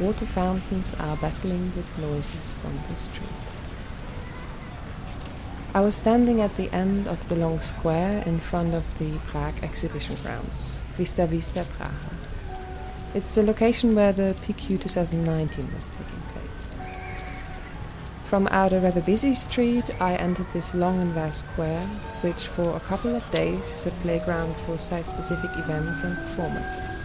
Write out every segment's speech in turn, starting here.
water fountains are battling with noises from the street. I was standing at the end of the long square in front of the Prague exhibition grounds, Výstaviště Praha. It's the location where the PQ 2019 was taking place. From out a rather busy street, I entered this long and vast square, which for a couple of days is a playground for site specific events and performances.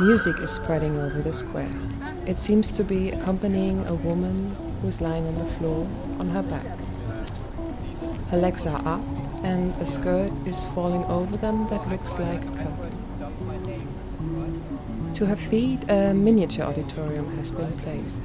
Music is spreading over the square. It seems to be accompanying a woman who is lying on the floor on her back. Her legs are up, and a skirt is falling over them that looks like a curtain. To her feet, a miniature auditorium has been placed.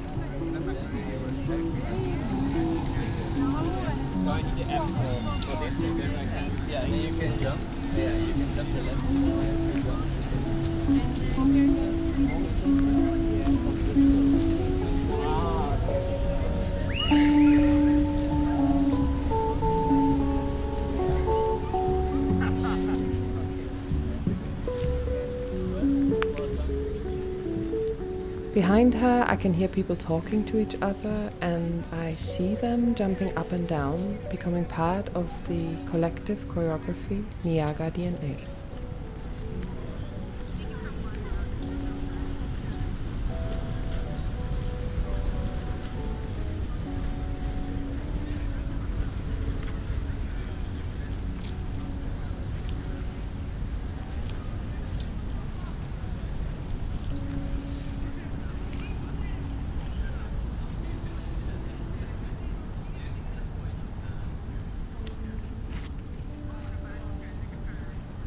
Behind her, I can hear people talking to each other, and I see them jumping up and down, becoming part of the collective choreography Niaga DNA.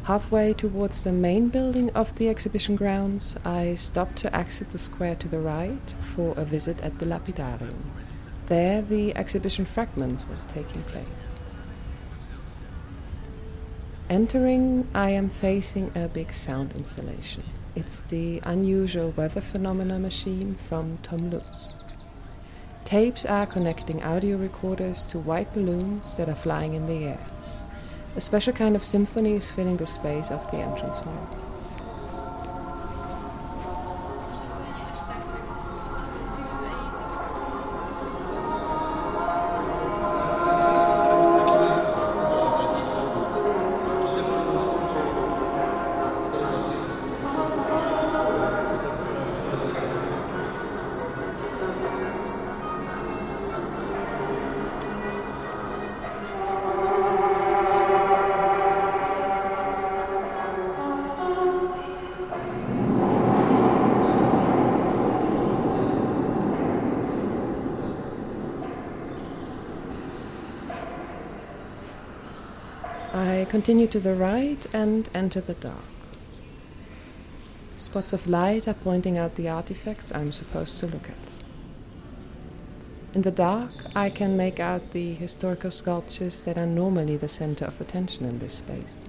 Halfway towards the main building of the exhibition grounds, I stopped to exit the square to the right for a visit at the Lapidarium. There, the exhibition Fragments was taking place. Entering, I am facing a big sound installation. It's the unusual weather phenomena machine from Tom Lutz. Tapes are connecting audio recorders to white balloons that are flying in the air. A special kind of symphony is filling the space of the entrance hall. Continue to the right and enter the dark. Spots of light are pointing out the artifacts I'm supposed to look at. In the dark, I can make out the historical sculptures that are normally the center of attention in this space.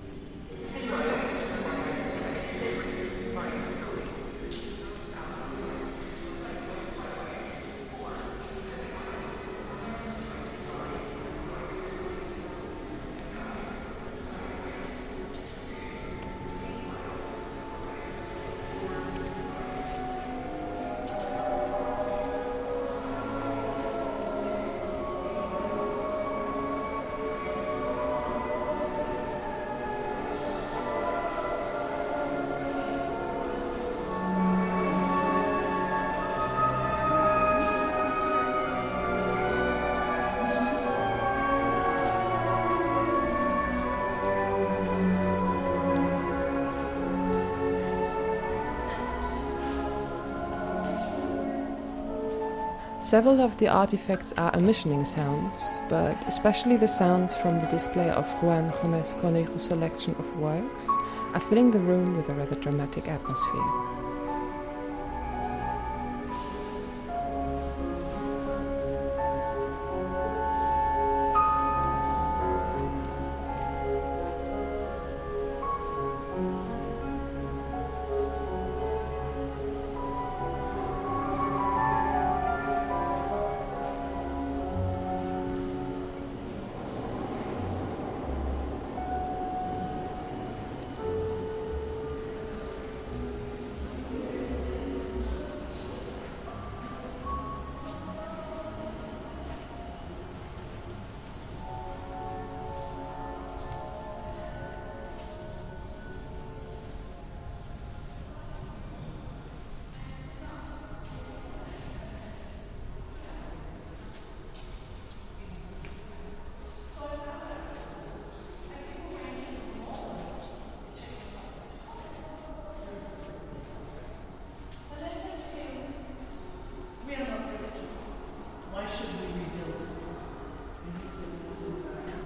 Several of the artifacts are emissioning sounds, but especially the sounds from the display of Juan Gomez Cornejo's selection of works are filling the room with a rather dramatic atmosphere.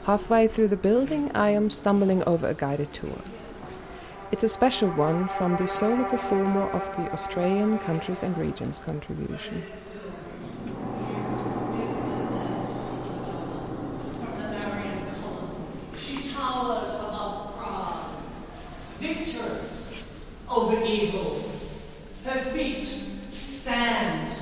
Halfway through the building, I am stumbling over a guided tour. It's a special one from the solo performer of the Australian Countries and Regions contribution. She towered above Prague, victorious over evil. Her feet stand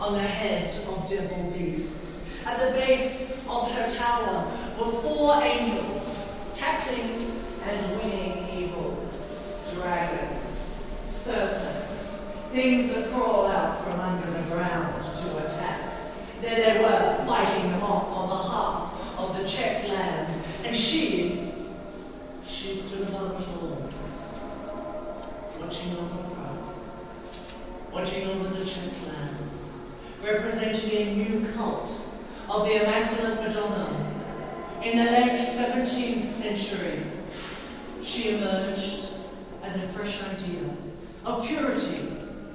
on the head of devil beasts. At the base of her tower were four angels tackling and winning evil. Dragons, serpents, things that crawl out from under the ground to attack. There they were, fighting them off on behalf of the Czech lands. And she, she stood above it all, watching over Prague, watching over the Czech lands, representing a new cult of the Immaculate Madonna. In the late 17th century, she emerged as a fresh idea of purity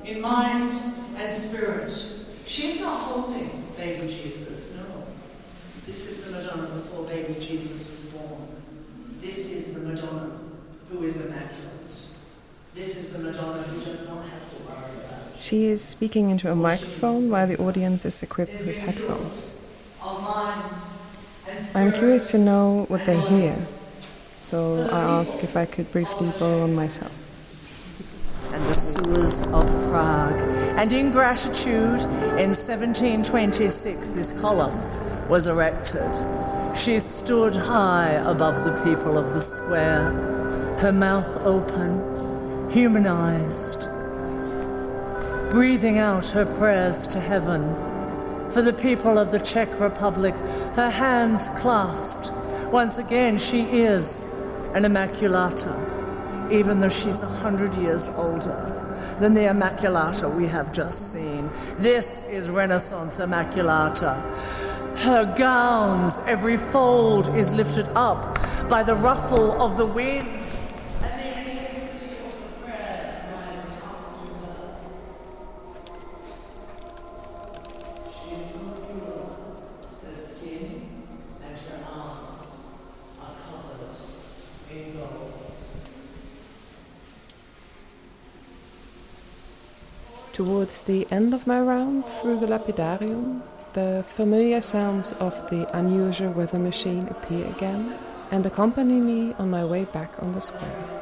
in mind and spirit. She is not holding baby Jesus, no. This is the Madonna before baby Jesus was born. This is the Madonna who is immaculate. This is the Madonna who does not have to worry about. She is speaking into a microphone while the audience is equipped with headphones. I'm curious to know what they hear, so I ask if I could briefly borrow on myself. And the sewers of Prague. And in gratitude, in 1726, this column was erected. She stood high above the people of the square, her mouth open, humanized, breathing out her prayers to heaven for the people of the Czech Republic, her hands clasped. Once again, she is an Immaculata, even though she's a hundred years older than the Immaculata we have just seen. This is Renaissance Immaculata. Her gowns, every fold is lifted up by the ruffle of the wind. Towards the end of my round through the lapidarium, the familiar sounds of the unusual weather machine appear again and accompany me on my way back on the square.